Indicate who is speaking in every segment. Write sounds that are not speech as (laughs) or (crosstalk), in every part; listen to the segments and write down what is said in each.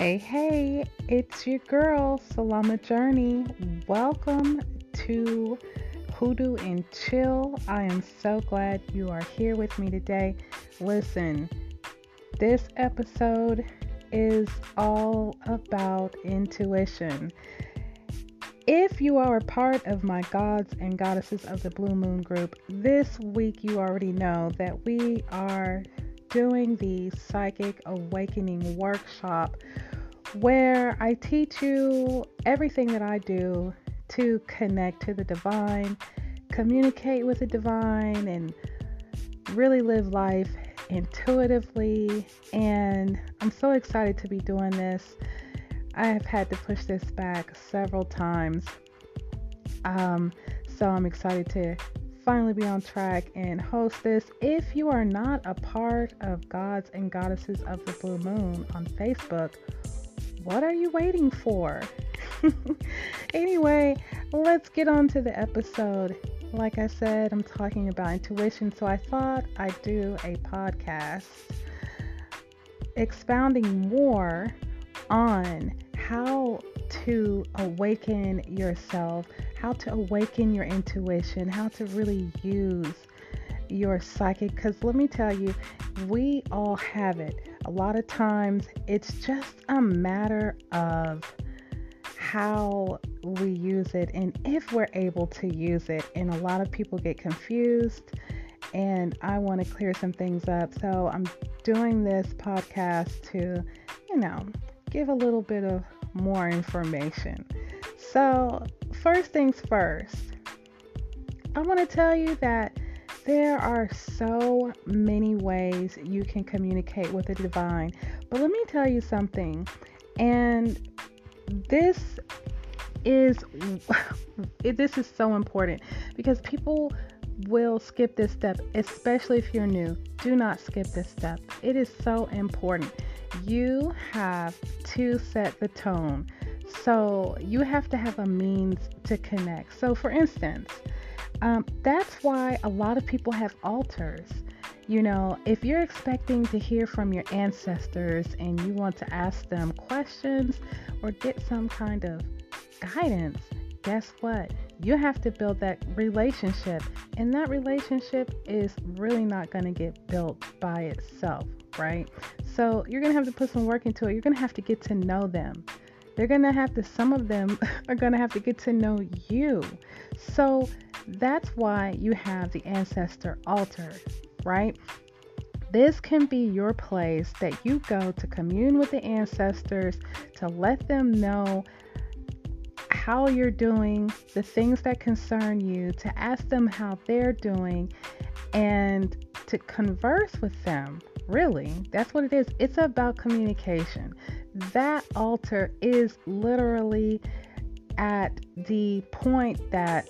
Speaker 1: Hey, hey, it's your girl, Salama Journey. Welcome to Hoodoo and Chill. I am so glad you are here with me today. Listen, this episode is all about intuition. If you are a part of my Gods and Goddesses of the Blue Moon group, this week you already know that we are doing the Psychic Awakening Workshop where I teach you everything that I do to connect to the divine, communicate with the divine, and really live life intuitively. And I'm so excited to be doing this. I have had to push this back several times. Um, so I'm excited to finally be on track and host this. If you are not a part of Gods and Goddesses of the Blue Moon on Facebook, what are you waiting for? (laughs) anyway, let's get on to the episode. Like I said, I'm talking about intuition, so I thought I'd do a podcast expounding more on how to awaken yourself, how to awaken your intuition, how to really use your psychic. Because let me tell you, we all have it a lot of times it's just a matter of how we use it and if we're able to use it. And a lot of people get confused, and I want to clear some things up. So I'm doing this podcast to, you know, give a little bit of more information. So, first things first, I want to tell you that there are so many ways you can communicate with the divine. But let me tell you something. And this is (laughs) this is so important because people will skip this step, especially if you're new. Do not skip this step. It is so important. You have to set the tone. So you have to have a means to connect. So, for instance, um, that's why a lot of people have altars. You know, if you're expecting to hear from your ancestors and you want to ask them questions or get some kind of guidance, guess what? You have to build that relationship, and that relationship is really not going to get built by itself, right? So, you're going to have to put some work into it. You're going to have to get to know them. They're going to have to, some of them (laughs) are going to have to get to know you. So, that's why you have the ancestor altar, right? This can be your place that you go to commune with the ancestors, to let them know how you're doing, the things that concern you, to ask them how they're doing, and to converse with them. Really, that's what it is. It's about communication. That altar is literally at the point that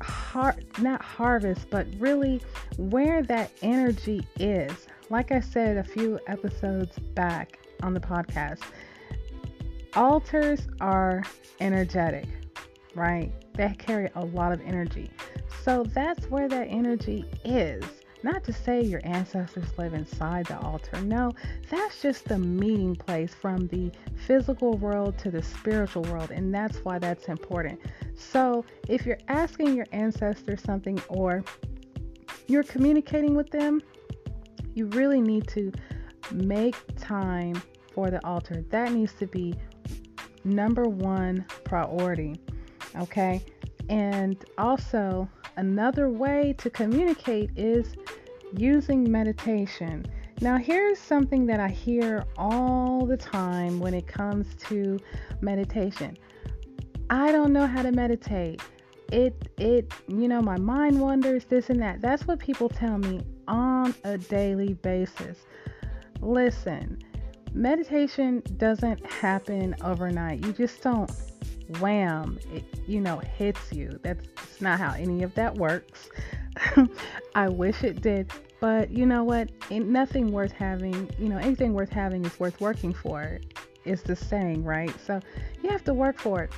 Speaker 1: har- not harvest, but really where that energy is. Like I said a few episodes back on the podcast, altars are energetic, right? They carry a lot of energy. So that's where that energy is. Not to say your ancestors live inside the altar. No, that's just the meeting place from the physical world to the spiritual world, and that's why that's important. So, if you're asking your ancestors something or you're communicating with them, you really need to make time for the altar. That needs to be number one priority. Okay. And also, another way to communicate is using meditation. Now, here's something that I hear all the time when it comes to meditation. I don't know how to meditate. It it you know, my mind wanders this and that. That's what people tell me on a daily basis. Listen, meditation doesn't happen overnight. You just don't wham, it you know, hits you. That's not how any of that works. (laughs) I wish it did. But you know what? Ain't nothing worth having, you know, anything worth having is worth working for. Is the saying, right? So you have to work for it.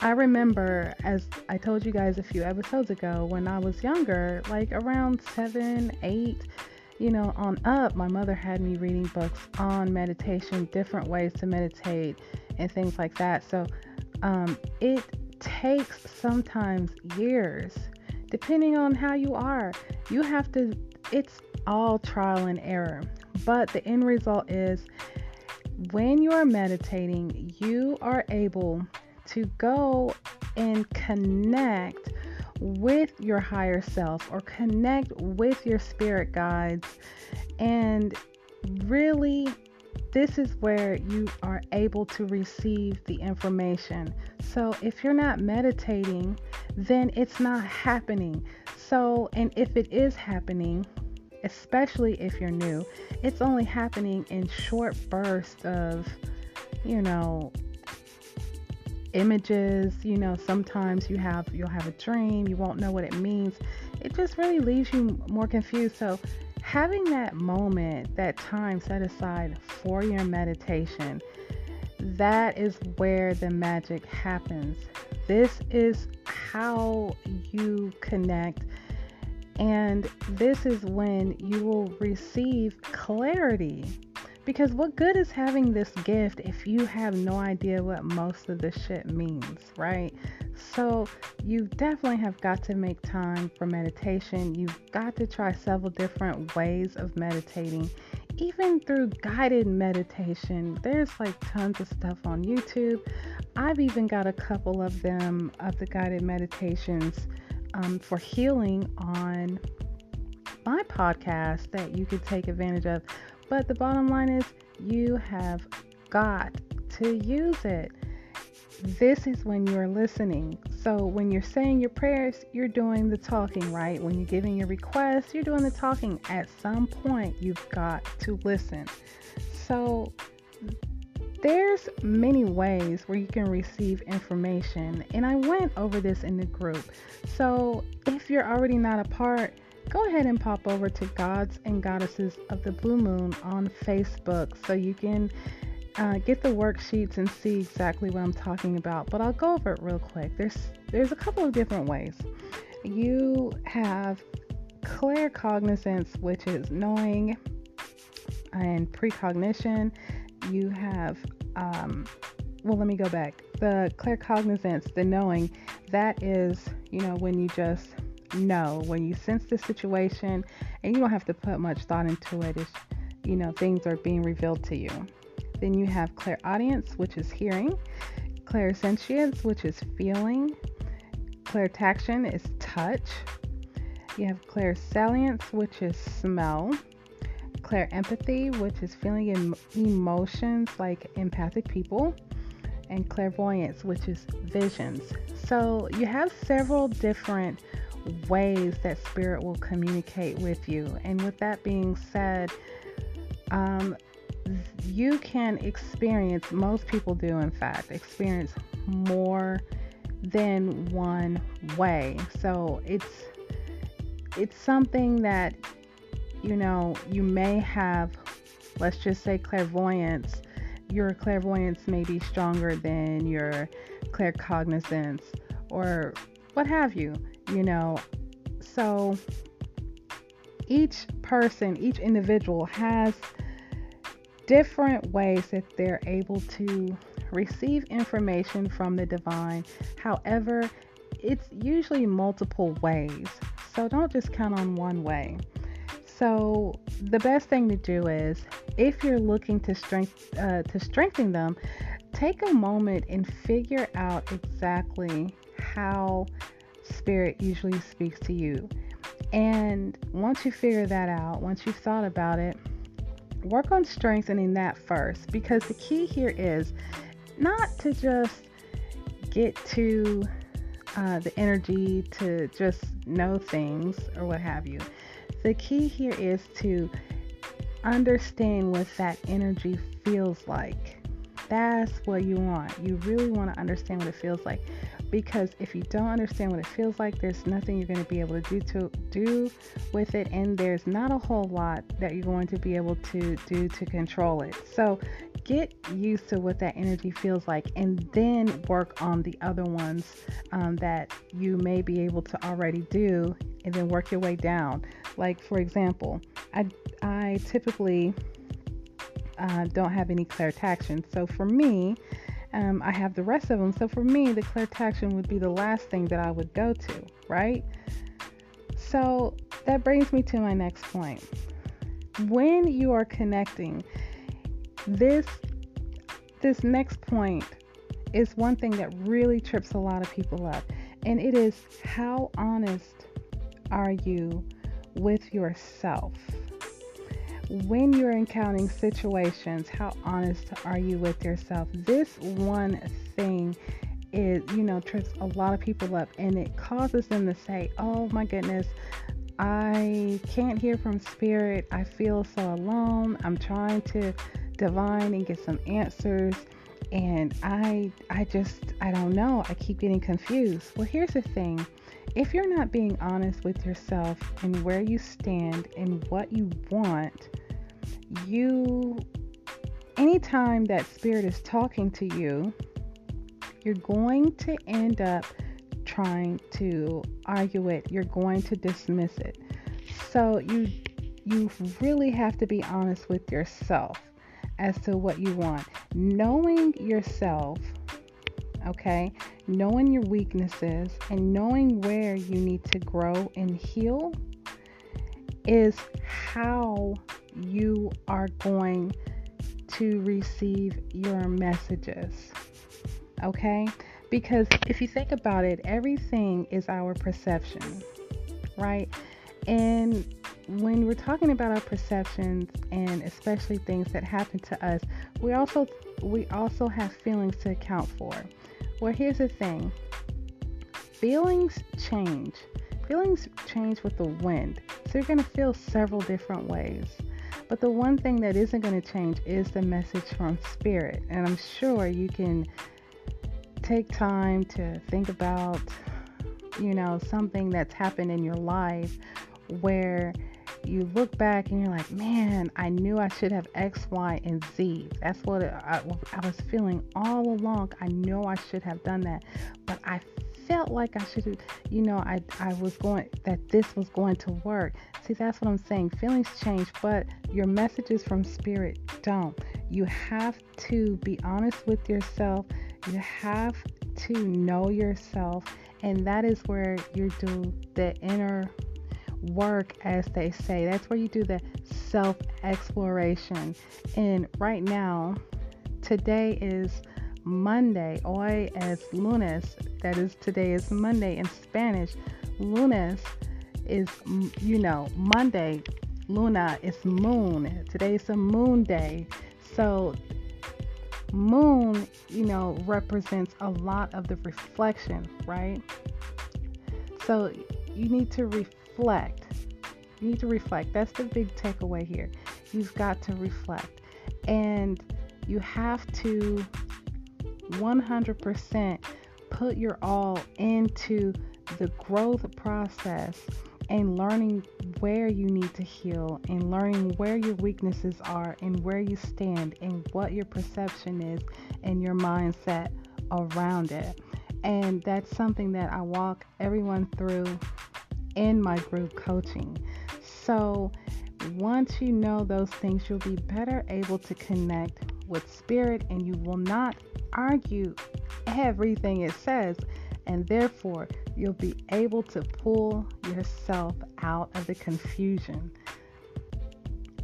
Speaker 1: I remember, as I told you guys a few episodes ago, when I was younger, like around seven, eight, you know, on up, my mother had me reading books on meditation, different ways to meditate, and things like that. So um, it takes sometimes years, depending on how you are. You have to, it's all trial and error. But the end result is when you are meditating, you are able to go and connect with your higher self or connect with your spirit guides. And really, this is where you are able to receive the information. So, if you're not meditating, then it's not happening. So, and if it is happening, especially if you're new, it's only happening in short bursts of, you know, images you know sometimes you have you'll have a dream you won't know what it means it just really leaves you more confused so having that moment that time set aside for your meditation that is where the magic happens this is how you connect and this is when you will receive clarity. Because what good is having this gift if you have no idea what most of this shit means, right? So, you definitely have got to make time for meditation. You've got to try several different ways of meditating, even through guided meditation. There's like tons of stuff on YouTube. I've even got a couple of them of the guided meditations um, for healing on my podcast that you could take advantage of. But the bottom line is, you have got to use it. This is when you're listening. So, when you're saying your prayers, you're doing the talking, right? When you're giving your requests, you're doing the talking. At some point, you've got to listen. So, there's many ways where you can receive information and i went over this in the group so if you're already not a part go ahead and pop over to gods and goddesses of the blue moon on facebook so you can uh, get the worksheets and see exactly what i'm talking about. But i'll go over it real quick. There's there's a couple of different ways. You have claircognizance which is knowing and precognition. You have, um, well, let me go back. The claircognizance, the knowing, that is, you know, when you just know, when you sense the situation and you don't have to put much thought into it. It's, you know, things are being revealed to you. Then you have clairaudience, which is hearing, clairsentience, which is feeling, clairtaction is touch. You have clairsalience, which is smell empathy, which is feeling em- emotions like empathic people, and clairvoyance, which is visions. So you have several different ways that spirit will communicate with you. And with that being said, um, you can experience, most people do, in fact, experience more than one way. So it's it's something that you know, you may have, let's just say, clairvoyance. Your clairvoyance may be stronger than your claircognizance or what have you, you know. So each person, each individual has different ways that they're able to receive information from the divine. However, it's usually multiple ways. So don't just count on one way. So the best thing to do is, if you're looking to strength uh, to strengthen them, take a moment and figure out exactly how spirit usually speaks to you. And once you figure that out, once you've thought about it, work on strengthening that first because the key here is not to just get to uh, the energy to just know things or what have you. The key here is to understand what that energy feels like. That's what you want. You really want to understand what it feels like because if you don't understand what it feels like, there's nothing you're going to be able to do to do with it and there's not a whole lot that you're going to be able to do to control it. So, get used to what that energy feels like and then work on the other ones um, that you may be able to already do and then work your way down. Like, for example, I, I typically uh, don't have any clairtaction. So for me, um, I have the rest of them. So for me, the clairtaction would be the last thing that I would go to, right? So that brings me to my next point. When you are connecting, this this next point is one thing that really trips a lot of people up, and it is how honest are you with yourself? When you're encountering situations, how honest are you with yourself? This one thing is, you know, trips a lot of people up and it causes them to say, Oh my goodness, I can't hear from spirit. I feel so alone. I'm trying to divine and get some answers and I I just I don't know. I keep getting confused. Well, here's the thing. If you're not being honest with yourself and where you stand and what you want, you anytime that spirit is talking to you, you're going to end up trying to argue it. You're going to dismiss it. So you you really have to be honest with yourself as to what you want. Knowing yourself, okay, knowing your weaknesses and knowing where you need to grow and heal is how you are going to receive your messages. Okay? Because if you think about it, everything is our perception, right? And when we're talking about our perceptions and especially things that happen to us, we also we also have feelings to account for. Well, here's the thing. Feelings change. Feelings change with the wind. So you're going to feel several different ways. But the one thing that isn't going to change is the message from spirit. And I'm sure you can take time to think about you know something that's happened in your life where you look back and you're like, man, I knew I should have X, Y, and Z. That's what I, I was feeling all along. I know I should have done that, but I felt like I should, have, you know, I, I was going, that this was going to work. See, that's what I'm saying. Feelings change, but your messages from spirit don't. You have to be honest with yourself. You have to know yourself, and that is where you do the inner work, as they say. That's where you do the self exploration. And right now, today is Monday. Hoy es lunes. That is, today is Monday in Spanish. Lunes is, you know, Monday. Luna is moon. Today is a moon day. So, moon, you know, represents a lot of the reflection, right? So, you need to reflect reflect. You need to reflect. That's the big takeaway here. You've got to reflect. And you have to 100% put your all into the growth process and learning where you need to heal and learning where your weaknesses are and where you stand and what your perception is and your mindset around it. And that's something that I walk everyone through in my group coaching. So, once you know those things, you'll be better able to connect with spirit and you will not argue everything it says, and therefore, you'll be able to pull yourself out of the confusion.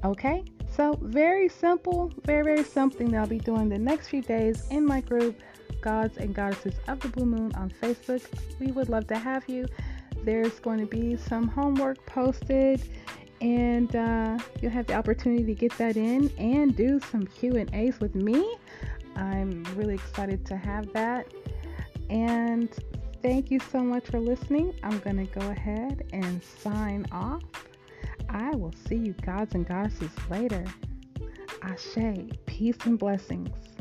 Speaker 1: Okay, so very simple, very, very something that I'll be doing the next few days in my group, Gods and Goddesses of the Blue Moon on Facebook. We would love to have you there's going to be some homework posted and uh, you'll have the opportunity to get that in and do some q and a's with me. I'm really excited to have that. And thank you so much for listening. I'm going to go ahead and sign off. I will see you gods and goddesses later. Ashe peace and blessings